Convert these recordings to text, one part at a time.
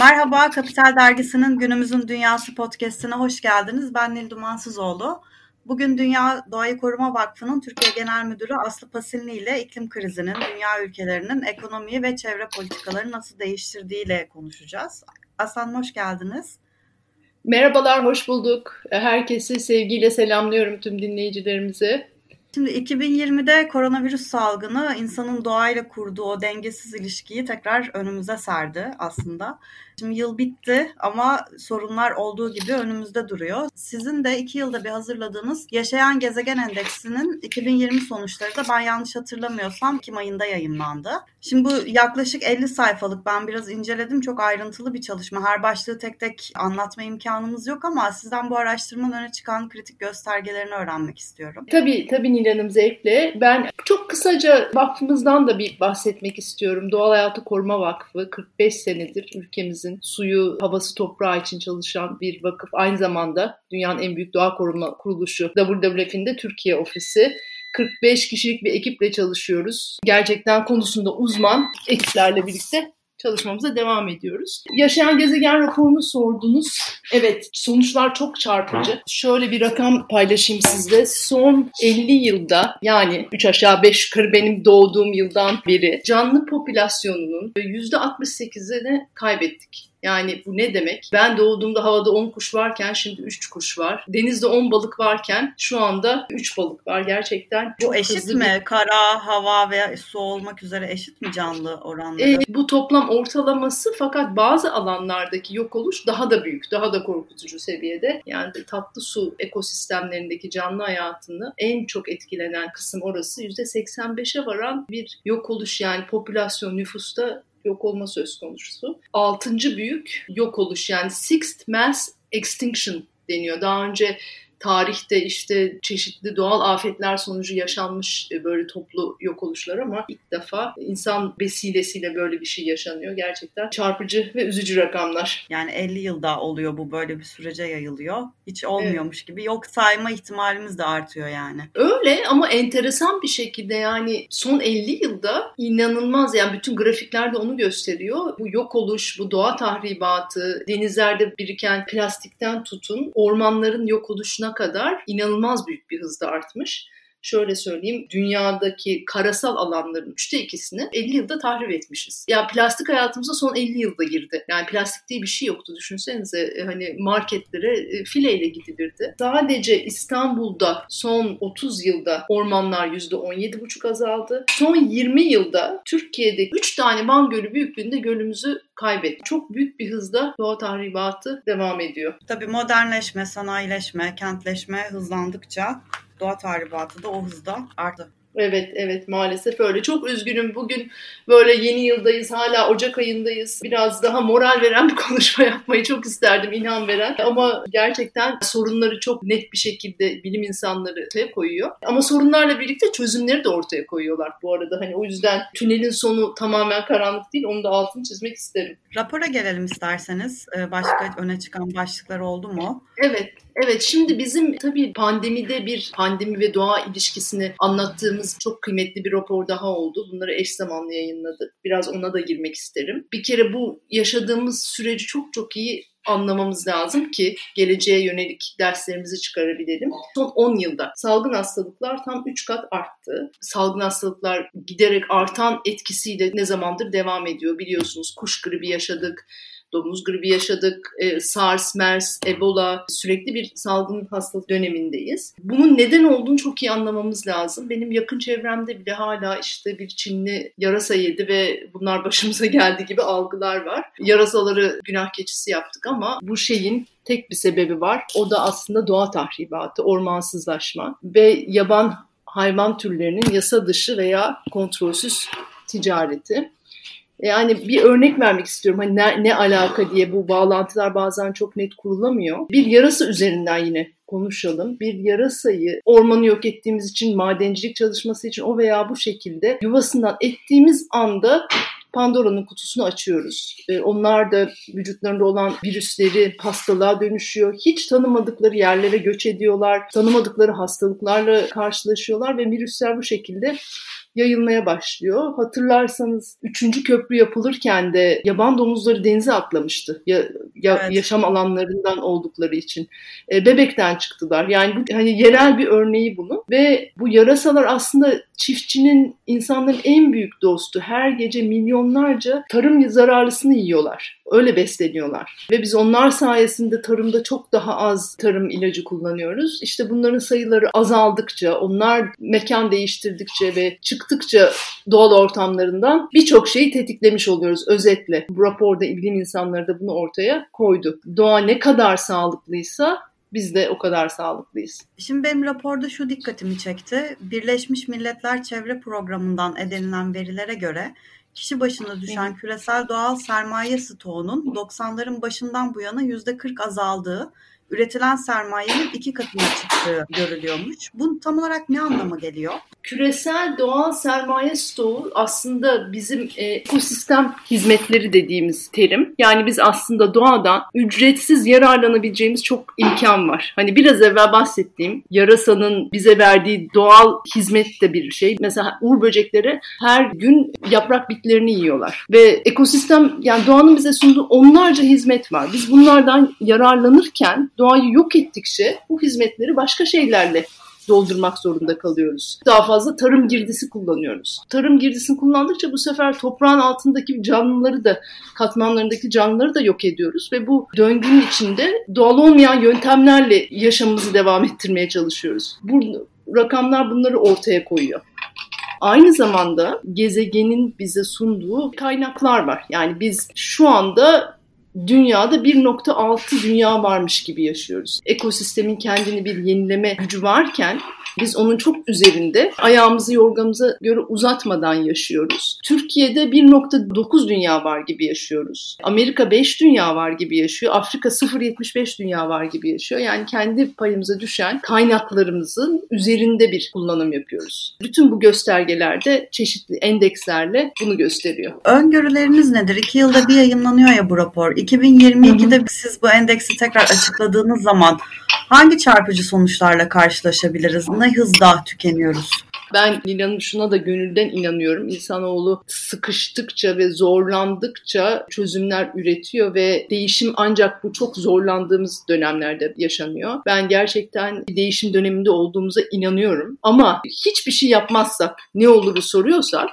Merhaba, Kapital Dergisi'nin Günümüzün Dünyası podcastine hoş geldiniz. Ben Nil Dumansızoğlu. Bugün Dünya Doğayı Koruma Vakfı'nın Türkiye Genel Müdürü Aslı Pasilli ile iklim krizinin dünya ülkelerinin ekonomiyi ve çevre politikaları nasıl değiştirdiğiyle konuşacağız. Aslan hoş geldiniz. Merhabalar, hoş bulduk. Herkesi sevgiyle selamlıyorum tüm dinleyicilerimizi. Şimdi 2020'de koronavirüs salgını insanın doğayla kurduğu o dengesiz ilişkiyi tekrar önümüze serdi aslında. Şimdi yıl bitti ama sorunlar olduğu gibi önümüzde duruyor. Sizin de iki yılda bir hazırladığınız Yaşayan Gezegen Endeksinin 2020 sonuçları da ben yanlış hatırlamıyorsam Ekim ayında yayınlandı. Şimdi bu yaklaşık 50 sayfalık ben biraz inceledim. Çok ayrıntılı bir çalışma. Her başlığı tek tek anlatma imkanımız yok ama sizden bu araştırmanın öne çıkan kritik göstergelerini öğrenmek istiyorum. Tabii tabii Hanım zevkle. Ben çok kısaca vakfımızdan da bir bahsetmek istiyorum. Doğal Hayatı Koruma Vakfı 45 senedir ülkemizin suyu, havası, toprağı için çalışan bir vakıf. Aynı zamanda dünyanın en büyük doğa koruma kuruluşu WWF'in de Türkiye ofisi. 45 kişilik bir ekiple çalışıyoruz. Gerçekten konusunda uzman ekiplerle birlikte çalışmamıza devam ediyoruz. Yaşayan gezegen raporunu sordunuz. Evet sonuçlar çok çarpıcı. Şöyle bir rakam paylaşayım sizle. Son 50 yılda yani 3 aşağı 5 yukarı benim doğduğum yıldan beri canlı popülasyonunun %68'ini kaybettik. Yani bu ne demek? Ben doğduğumda havada 10 kuş varken şimdi 3 kuş var. Denizde 10 balık varken şu anda 3 balık var. Gerçekten çok Bu eşit mi? Bir... Kara, hava veya su olmak üzere eşit mi canlı oranları? E, bu toplam ortalaması fakat bazı alanlardaki yok oluş daha da büyük, daha da korkutucu seviyede. Yani tatlı su ekosistemlerindeki canlı hayatını en çok etkilenen kısım orası. %85'e varan bir yok oluş yani popülasyon nüfusta yok olma söz konusu. Altıncı büyük yok oluş yani sixth mass extinction deniyor. Daha önce tarihte işte çeşitli doğal afetler sonucu yaşanmış e, böyle toplu yok oluşlar ama ilk defa insan vesilesiyle böyle bir şey yaşanıyor. Gerçekten çarpıcı ve üzücü rakamlar. Yani 50 yılda oluyor bu böyle bir sürece yayılıyor. Hiç olmuyormuş evet. gibi. Yok sayma ihtimalimiz de artıyor yani. Öyle ama enteresan bir şekilde yani son 50 yılda inanılmaz yani bütün grafikler de onu gösteriyor. Bu yok oluş, bu doğa tahribatı, denizlerde biriken plastikten tutun ormanların yok oluşuna kadar inanılmaz büyük bir hızda artmış şöyle söyleyeyim dünyadaki karasal alanların üçte ikisini 50 yılda tahrip etmişiz. Ya yani plastik hayatımıza son 50 yılda girdi. Yani plastik diye bir şey yoktu düşünsenize e, hani marketlere e, fileyle gidilirdi. Sadece İstanbul'da son 30 yılda ormanlar %17,5 azaldı. Son 20 yılda Türkiye'de 3 tane Van Gölü büyüklüğünde gölümüzü kaybetti. Çok büyük bir hızda doğa tahribatı devam ediyor. Tabii modernleşme, sanayileşme, kentleşme hızlandıkça doğa tahribatı da o hızda arttı. Evet evet maalesef öyle. Çok üzgünüm. Bugün böyle yeni yıldayız. Hala Ocak ayındayız. Biraz daha moral veren bir konuşma yapmayı çok isterdim. ilham veren. Ama gerçekten sorunları çok net bir şekilde bilim insanları ortaya koyuyor. Ama sorunlarla birlikte çözümleri de ortaya koyuyorlar bu arada. Hani o yüzden tünelin sonu tamamen karanlık değil. Onu da altını çizmek isterim. Rapora gelelim isterseniz. Ee, başka öne çıkan başlıklar oldu mu? Evet. Evet şimdi bizim tabii pandemide bir pandemi ve doğa ilişkisini anlattığımız çok kıymetli bir rapor daha oldu. Bunları eş zamanlı yayınladık. Biraz ona da girmek isterim. Bir kere bu yaşadığımız süreci çok çok iyi anlamamız lazım ki geleceğe yönelik derslerimizi çıkarabilelim. Son 10 yılda salgın hastalıklar tam 3 kat arttı. Salgın hastalıklar giderek artan etkisiyle ne zamandır devam ediyor biliyorsunuz. Kuş gribi yaşadık, domuz gribi yaşadık, e, SARS, MERS, Ebola sürekli bir salgın hastalık dönemindeyiz. Bunun neden olduğunu çok iyi anlamamız lazım. Benim yakın çevremde bile hala işte bir Çinli yarasa yedi ve bunlar başımıza geldi gibi algılar var. Yarasaları günah keçisi yaptık ama bu şeyin tek bir sebebi var. O da aslında doğa tahribatı, ormansızlaşma ve yaban hayvan türlerinin yasa dışı veya kontrolsüz ticareti. Yani bir örnek vermek istiyorum. Hani ne, ne alaka diye bu bağlantılar bazen çok net kurulamıyor. Bir yarasa üzerinden yine konuşalım. Bir yarasayı ormanı yok ettiğimiz için, madencilik çalışması için o veya bu şekilde yuvasından ettiğimiz anda Pandora'nın kutusunu açıyoruz. Ee, onlar da vücutlarında olan virüsleri hastalığa dönüşüyor. Hiç tanımadıkları yerlere göç ediyorlar. Tanımadıkları hastalıklarla karşılaşıyorlar ve virüsler bu şekilde yayılmaya başlıyor. Hatırlarsanız 3. köprü yapılırken de yaban domuzları denize atlamıştı. Ya, ya evet. yaşam alanlarından oldukları için. E, bebekten çıktılar. Yani bu hani yerel bir örneği bunu ve bu yarasalar aslında çiftçinin insanların en büyük dostu. Her gece milyonlarca tarım zararlısını yiyorlar. Öyle besleniyorlar. Ve biz onlar sayesinde tarımda çok daha az tarım ilacı kullanıyoruz. İşte bunların sayıları azaldıkça, onlar mekan değiştirdikçe ve çıktıkça doğal ortamlarından birçok şeyi tetiklemiş oluyoruz özetle. Bu raporda bilim insanları da bunu ortaya koydu. Doğa ne kadar sağlıklıysa biz de o kadar sağlıklıyız. Şimdi benim raporda şu dikkatimi çekti. Birleşmiş Milletler Çevre Programı'ndan edinilen verilere göre kişi başına düşen küresel doğal sermaye stoğunun 90'ların başından bu yana %40 azaldığı üretilen sermayenin iki katına çıktığı görülüyormuş. Bu tam olarak ne anlama geliyor? Küresel doğal sermaye stoğu aslında bizim e, ekosistem hizmetleri dediğimiz terim. Yani biz aslında doğadan ücretsiz yararlanabileceğimiz çok imkan var. Hani biraz evvel bahsettiğim yarasanın bize verdiği doğal hizmet de bir şey. Mesela uğur böcekleri her gün yaprak bitlerini yiyorlar. Ve ekosistem yani doğanın bize sunduğu onlarca hizmet var. Biz bunlardan yararlanırken doğayı yok ettikçe bu hizmetleri başka şeylerle doldurmak zorunda kalıyoruz. Daha fazla tarım girdisi kullanıyoruz. Tarım girdisini kullandıkça bu sefer toprağın altındaki canlıları da katmanlarındaki canlıları da yok ediyoruz ve bu döngünün içinde doğal olmayan yöntemlerle yaşamımızı devam ettirmeye çalışıyoruz. Bu rakamlar bunları ortaya koyuyor. Aynı zamanda gezegenin bize sunduğu kaynaklar var. Yani biz şu anda dünyada 1.6 dünya varmış gibi yaşıyoruz. Ekosistemin kendini bir yenileme gücü varken biz onun çok üzerinde ayağımızı yorgamıza göre uzatmadan yaşıyoruz. Türkiye'de 1.9 dünya var gibi yaşıyoruz. Amerika 5 dünya var gibi yaşıyor. Afrika 0.75 dünya var gibi yaşıyor. Yani kendi payımıza düşen kaynaklarımızın üzerinde bir kullanım yapıyoruz. Bütün bu göstergelerde çeşitli endekslerle bunu gösteriyor. Öngörüleriniz nedir? İki yılda bir yayınlanıyor ya bu rapor. 2022'de hı hı. siz bu endeksi tekrar açıkladığınız zaman hangi çarpıcı sonuçlarla karşılaşabiliriz? Ne hızda tükeniyoruz? Ben Lina'nın şuna da gönülden inanıyorum. İnsanoğlu sıkıştıkça ve zorlandıkça çözümler üretiyor ve değişim ancak bu çok zorlandığımız dönemlerde yaşanıyor. Ben gerçekten bir değişim döneminde olduğumuza inanıyorum. Ama hiçbir şey yapmazsak ne oluru soruyorsak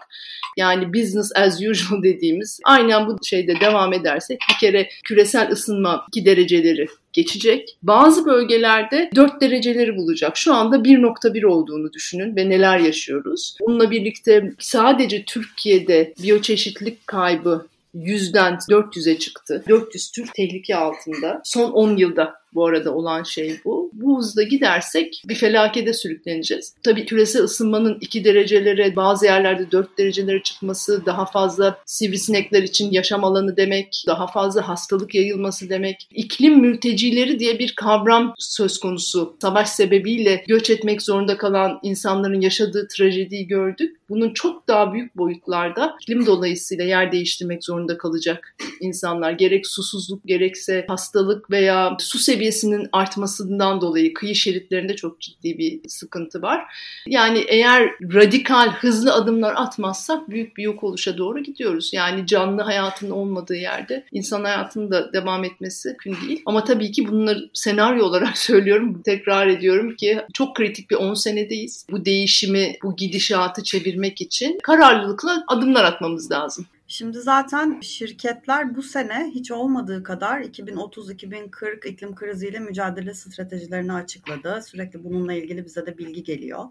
yani business as usual dediğimiz aynen bu şeyde devam edersek bir kere küresel ısınma 2 dereceleri geçecek. Bazı bölgelerde 4 dereceleri bulacak. Şu anda 1.1 olduğunu düşünün ve neler yaşıyoruz. Bununla birlikte sadece Türkiye'de biyoçeşitlik kaybı 100'den 400'e çıktı. 400 tür tehlike altında. Son 10 yılda bu arada olan şey bu. Bu hızda gidersek bir felakete sürükleneceğiz. Tabii küresel ısınmanın 2 derecelere bazı yerlerde 4 derecelere çıkması daha fazla sivrisinekler için yaşam alanı demek, daha fazla hastalık yayılması demek. İklim mültecileri diye bir kavram söz konusu. Savaş sebebiyle göç etmek zorunda kalan insanların yaşadığı trajediyi gördük. Bunun çok daha büyük boyutlarda iklim dolayısıyla yer değiştirmek zorunda kalacak insanlar. Gerek susuzluk gerekse hastalık veya su seviyesi seviyesinin artmasından dolayı kıyı şeritlerinde çok ciddi bir sıkıntı var. Yani eğer radikal hızlı adımlar atmazsak büyük bir yok oluşa doğru gidiyoruz. Yani canlı hayatın olmadığı yerde insan hayatının da devam etmesi mümkün değil. Ama tabii ki bunları senaryo olarak söylüyorum, tekrar ediyorum ki çok kritik bir 10 senedeyiz. Bu değişimi, bu gidişatı çevirmek için kararlılıkla adımlar atmamız lazım. Şimdi zaten şirketler bu sene hiç olmadığı kadar 2030-2040 iklim kriziyle mücadele stratejilerini açıkladı. Sürekli bununla ilgili bize de bilgi geliyor.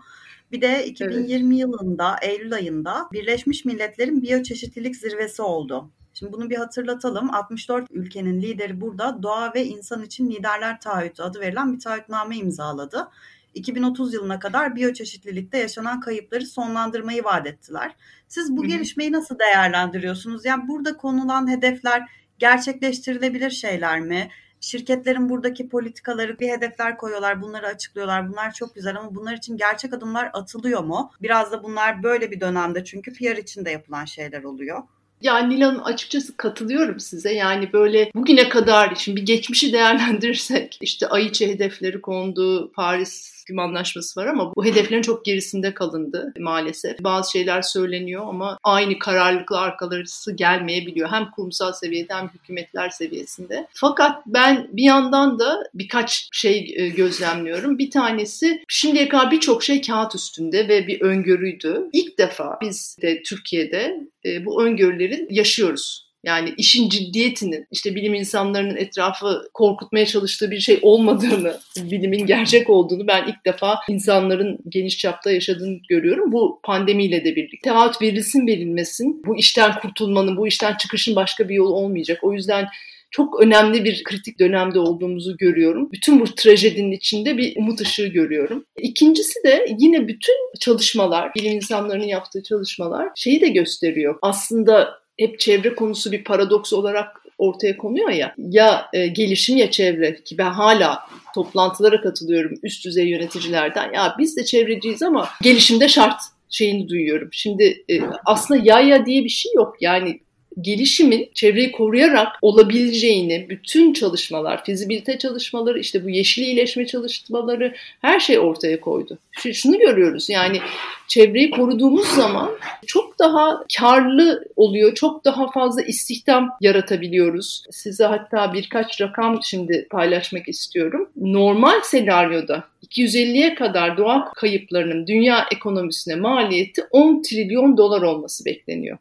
Bir de 2020 evet. yılında Eylül ayında Birleşmiş Milletler'in biyoçeşitlilik zirvesi oldu. Şimdi bunu bir hatırlatalım. 64 ülkenin lideri burada doğa ve insan için liderler taahhütü adı verilen bir taahhütname imzaladı. 2030 yılına kadar biyoçeşitlilikte yaşanan kayıpları sonlandırmayı vaat ettiler. Siz bu Hı-hı. gelişmeyi nasıl değerlendiriyorsunuz? Yani burada konulan hedefler gerçekleştirilebilir şeyler mi? Şirketlerin buradaki politikaları bir hedefler koyuyorlar, bunları açıklıyorlar. Bunlar çok güzel ama bunlar için gerçek adımlar atılıyor mu? Biraz da bunlar böyle bir dönemde çünkü PR için de yapılan şeyler oluyor. Yani Nilan açıkçası katılıyorum size. Yani böyle bugüne kadar şimdi bir geçmişi değerlendirirsek işte Aiçi hedefleri kondu, Paris iklim anlaşması var ama bu hedeflerin çok gerisinde kalındı maalesef. Bazı şeyler söyleniyor ama aynı kararlılıkla arkalarısı gelmeyebiliyor. Hem kurumsal seviyede hem hükümetler seviyesinde. Fakat ben bir yandan da birkaç şey e, gözlemliyorum. Bir tanesi şimdiye kadar birçok şey kağıt üstünde ve bir öngörüydü. İlk defa biz de Türkiye'de e, bu öngörülerin yaşıyoruz yani işin ciddiyetinin işte bilim insanlarının etrafı korkutmaya çalıştığı bir şey olmadığını, bilimin gerçek olduğunu ben ilk defa insanların geniş çapta yaşadığını görüyorum. Bu pandemiyle de birlikte. Taahhüt verilsin verilmesin. Bu işten kurtulmanın, bu işten çıkışın başka bir yolu olmayacak. O yüzden çok önemli bir kritik dönemde olduğumuzu görüyorum. Bütün bu trajedinin içinde bir umut ışığı görüyorum. İkincisi de yine bütün çalışmalar, bilim insanlarının yaptığı çalışmalar şeyi de gösteriyor. Aslında hep çevre konusu bir paradoks olarak ortaya konuyor ya. Ya e, gelişim ya çevre ki ben hala toplantılara katılıyorum üst düzey yöneticilerden. Ya biz de çevreciyiz ama gelişimde şart şeyini duyuyorum. Şimdi e, aslında ya ya diye bir şey yok. Yani gelişimin çevreyi koruyarak olabileceğini bütün çalışmalar, fizibilite çalışmaları, işte bu yeşil iyileşme çalışmaları her şey ortaya koydu. Şunu görüyoruz yani çevreyi koruduğumuz zaman çok daha karlı oluyor, çok daha fazla istihdam yaratabiliyoruz. Size hatta birkaç rakam şimdi paylaşmak istiyorum. Normal senaryoda 250'ye kadar doğa kayıplarının dünya ekonomisine maliyeti 10 trilyon dolar olması bekleniyor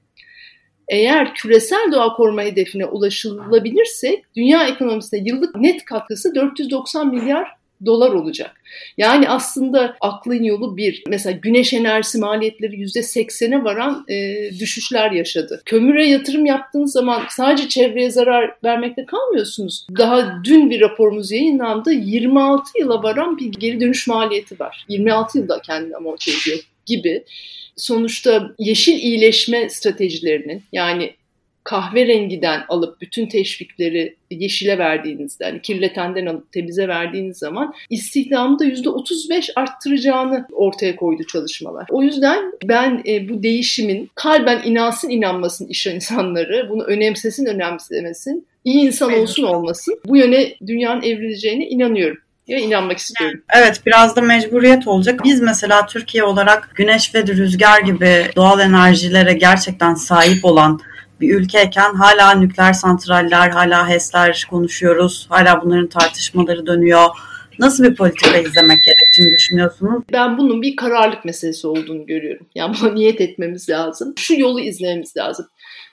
eğer küresel doğa koruma hedefine ulaşılabilirse dünya ekonomisine yıllık net katkısı 490 milyar dolar olacak. Yani aslında aklın yolu bir. Mesela güneş enerjisi maliyetleri %80'e varan e, düşüşler yaşadı. Kömüre yatırım yaptığınız zaman sadece çevreye zarar vermekte kalmıyorsunuz. Daha dün bir raporumuz yayınlandı. 26 yıla varan bir geri dönüş maliyeti var. 26 yılda kendini amorti ediyor gibi sonuçta yeşil iyileşme stratejilerinin yani kahverengiden alıp bütün teşvikleri yeşile verdiğinizde, yani kirletenden alıp temize verdiğiniz zaman istihdamı da %35 arttıracağını ortaya koydu çalışmalar. O yüzden ben e, bu değişimin kalben inansın inanmasın iş insanları, bunu önemsesin önemsemesin, iyi insan olsun olmasın bu yöne dünyanın evrileceğine inanıyorum ya inanmak istiyorum. Evet biraz da mecburiyet olacak. Biz mesela Türkiye olarak güneş ve rüzgar gibi doğal enerjilere gerçekten sahip olan bir ülkeyken hala nükleer santraller, hala HES'ler konuşuyoruz. Hala bunların tartışmaları dönüyor. Nasıl bir politika izlemek gerektiğini düşünüyorsunuz? Ben bunun bir kararlılık meselesi olduğunu görüyorum. Yani buna niyet etmemiz lazım. Şu yolu izlememiz lazım.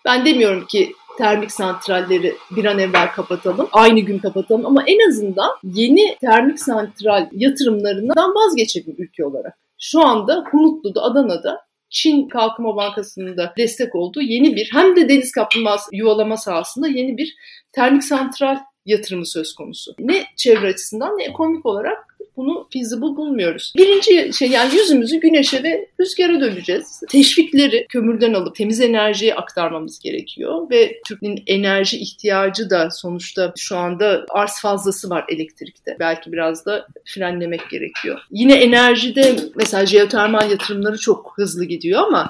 Ben demiyorum ki termik santralleri bir an evvel kapatalım. Aynı gün kapatalım ama en azından yeni termik santral yatırımlarından vazgeçelim ülke olarak. Şu anda Hunutlu'da, Adana'da Çin Kalkınma Bankası'nın da destek olduğu yeni bir hem de deniz kaplumbağası yuvalama sahasında yeni bir termik santral yatırımı söz konusu. Ne çevre açısından ne ekonomik olarak bunu feasible bulmuyoruz. Birinci şey yani yüzümüzü güneşe ve rüzgara döneceğiz. Teşvikleri kömürden alıp temiz enerjiye aktarmamız gerekiyor ve Türk'ün enerji ihtiyacı da sonuçta şu anda arz fazlası var elektrikte. Belki biraz da frenlemek gerekiyor. Yine enerjide mesela jeotermal yatırımları çok hızlı gidiyor ama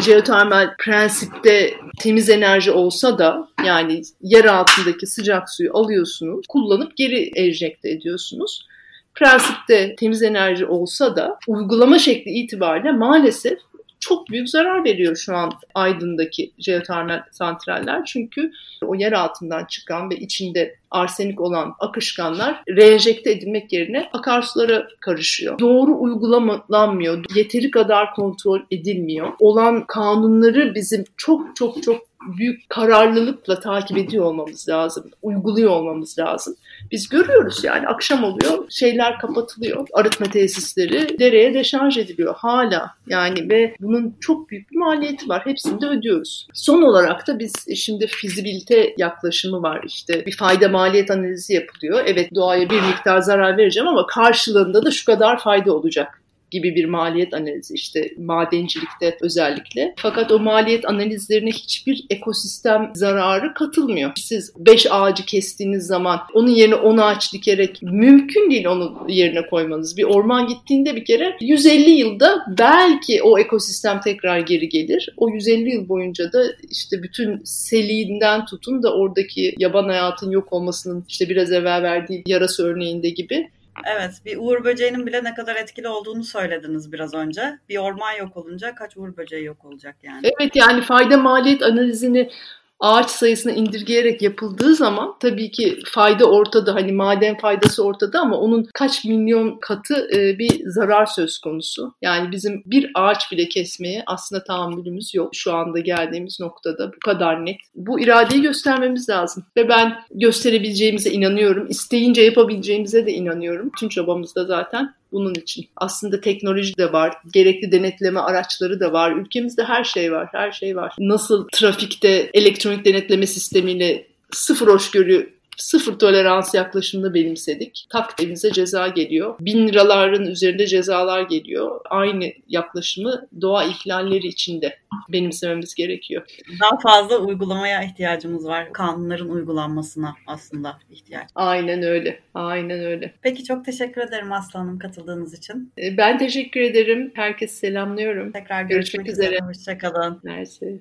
jeotermal prensipte temiz enerji olsa da yani yer altındaki sıcak suyu alıyorsunuz, kullanıp geri enjekte ediyorsunuz prensipte temiz enerji olsa da uygulama şekli itibariyle maalesef çok büyük zarar veriyor şu an Aydın'daki jeotermal santraller. Çünkü o yer altından çıkan ve içinde arsenik olan akışkanlar reenjekte edilmek yerine akarsulara karışıyor. Doğru uygulalanmıyor, yeteri kadar kontrol edilmiyor. Olan kanunları bizim çok çok çok büyük kararlılıkla takip ediyor olmamız lazım, uyguluyor olmamız lazım. Biz görüyoruz yani akşam oluyor, şeyler kapatılıyor, arıtma tesisleri dereye deşarj ediliyor hala yani ve bunun çok büyük bir maliyeti var. Hepsini de ödüyoruz. Son olarak da biz şimdi fizibilite yaklaşımı var işte bir fayda maliyet analizi yapılıyor. Evet doğaya bir miktar zarar vereceğim ama karşılığında da şu kadar fayda olacak gibi bir maliyet analizi işte madencilikte özellikle. Fakat o maliyet analizlerine hiçbir ekosistem zararı katılmıyor. Siz 5 ağacı kestiğiniz zaman onun yerine 10 ağaç dikerek mümkün değil onu yerine koymanız. Bir orman gittiğinde bir kere 150 yılda belki o ekosistem tekrar geri gelir. O 150 yıl boyunca da işte bütün seliğinden tutun da oradaki yaban hayatın yok olmasının işte biraz evvel verdiği yarası örneğinde gibi Evet, bir uğur böceğinin bile ne kadar etkili olduğunu söylediniz biraz önce. Bir orman yok olunca kaç uğur böceği yok olacak yani. Evet yani fayda maliyet analizini ağaç sayısını indirgeyerek yapıldığı zaman tabii ki fayda ortada hani maden faydası ortada ama onun kaç milyon katı e, bir zarar söz konusu. Yani bizim bir ağaç bile kesmeye aslında tahammülümüz yok şu anda geldiğimiz noktada bu kadar net. Bu iradeyi göstermemiz lazım ve ben gösterebileceğimize inanıyorum. İsteyince yapabileceğimize de inanıyorum. Tüm çabamızda zaten bunun için. Aslında teknoloji de var, gerekli denetleme araçları da var. Ülkemizde her şey var, her şey var. Nasıl trafikte elektronik denetleme sistemiyle sıfır hoşgörü sıfır tolerans yaklaşımını benimsedik. Tak elinize ceza geliyor. Bin liraların üzerinde cezalar geliyor. Aynı yaklaşımı doğa ihlalleri içinde benimsememiz gerekiyor. Daha fazla uygulamaya ihtiyacımız var. Kanunların uygulanmasına aslında ihtiyaç. Aynen öyle. Aynen öyle. Peki çok teşekkür ederim Aslı Hanım katıldığınız için. Ben teşekkür ederim. Herkese selamlıyorum. Tekrar görüşmek, görüşmek üzere. üzere. Hoşçakalın. Mersi.